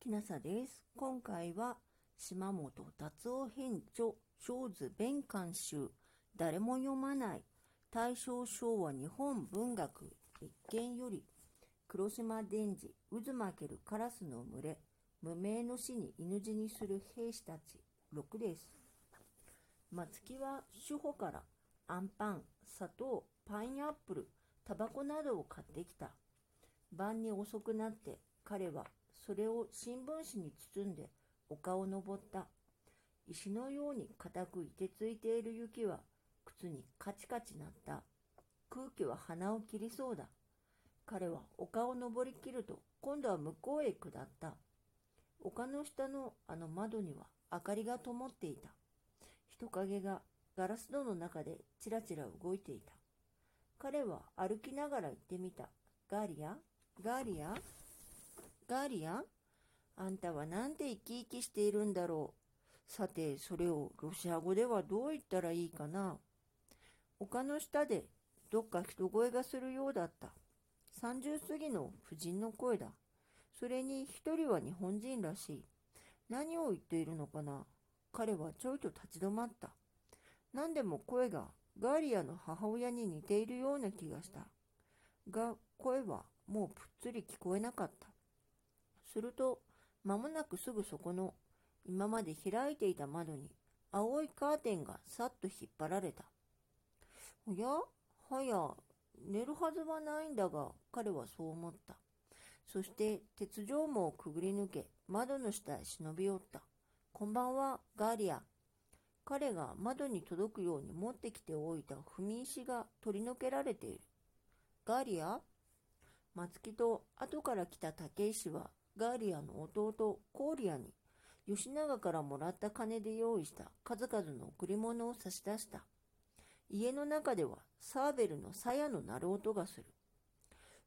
ひなさです。今回は島本達夫編著小図弁監修誰も読まない大正昭和日本文学一見より黒島伝次渦巻けるカラスの群れ無名の死に犬死にする兵士たち6です。松木は主婦からアンパン、砂糖、パインアップル、タバコなどを買ってきた。晩に遅くなって彼はそれを新聞紙に包んで丘を登った。石のように固くいてついている雪は靴にカチカチ鳴った。空気は鼻を切りそうだ。彼は丘を登りきると今度は向こうへ下った。丘の下のあの窓には明かりが灯っていた。人影がガラス戸の中でちらちら動いていた。彼は歩きながら行ってみた。ガーリア？ガーリア？ガーリアンあんたはなんて生き生きしているんだろう。さて、それをロシア語ではどう言ったらいいかな。丘の下でどっか人声がするようだった。30過ぎの婦人の声だ。それに一人は日本人らしい。何を言っているのかな彼はちょいと立ち止まった。何でも声がガーリアの母親に似ているような気がした。が、声はもうぷっつり聞こえなかった。すると、間もなくすぐそこの、今まで開いていた窓に、青いカーテンがさっと引っ張られた。おや？はや、寝るはずはないんだが、彼はそう思った。そして、鉄条網をくぐり抜け、窓の下へ忍び寄った。こんばんは、ガーリア。彼が窓に届くように持ってきておいた踏み石が取り除けられている。ガーリア？松木と後から来た竹石はガーリアの弟、コーリアに、吉永からもらった金で用意した数々の贈り物を差し出した。家の中ではサーベルの鞘の鳴る音がする。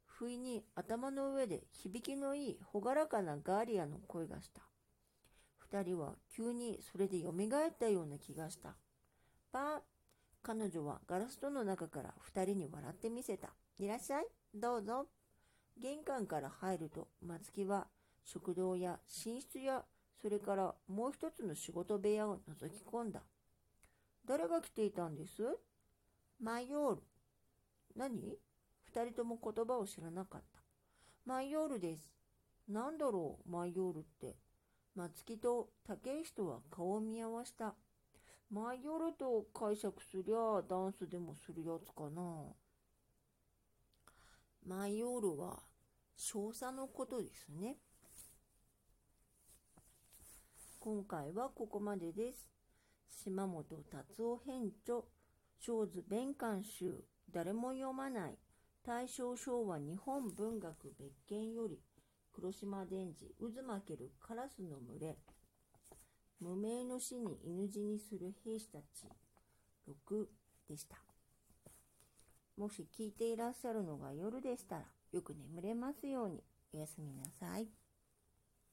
不意に頭の上で響きのいい朗らかなガーリアの声がした。二人は急にそれで蘇ったような気がした。パー彼女はガラス戸の中から二人に笑ってみせた。いらっしゃい。どうぞ。玄関から入ると松木は食堂や寝室や、それからもう一つの仕事部屋を覗き込んだ。誰が来ていたんです？マヨール。何？二人とも言葉を知らなかった。マヨールです。なんだろう、マヨールって。松木と竹石とは顔を見合わした。マヨールと解釈すりゃダンスでもするやつかな。マヨールは少佐のことですね。今回はここまでです。島本達夫編著、小図弁官集、誰も読まない、大正昭和日本文学別件より、黒島伝次、渦巻けるカラスの群れ、無名の死に犬死にする兵士たち、6でした。もし聞いていらっしゃるのが夜でしたら、よく眠れますように、おやすみなさい。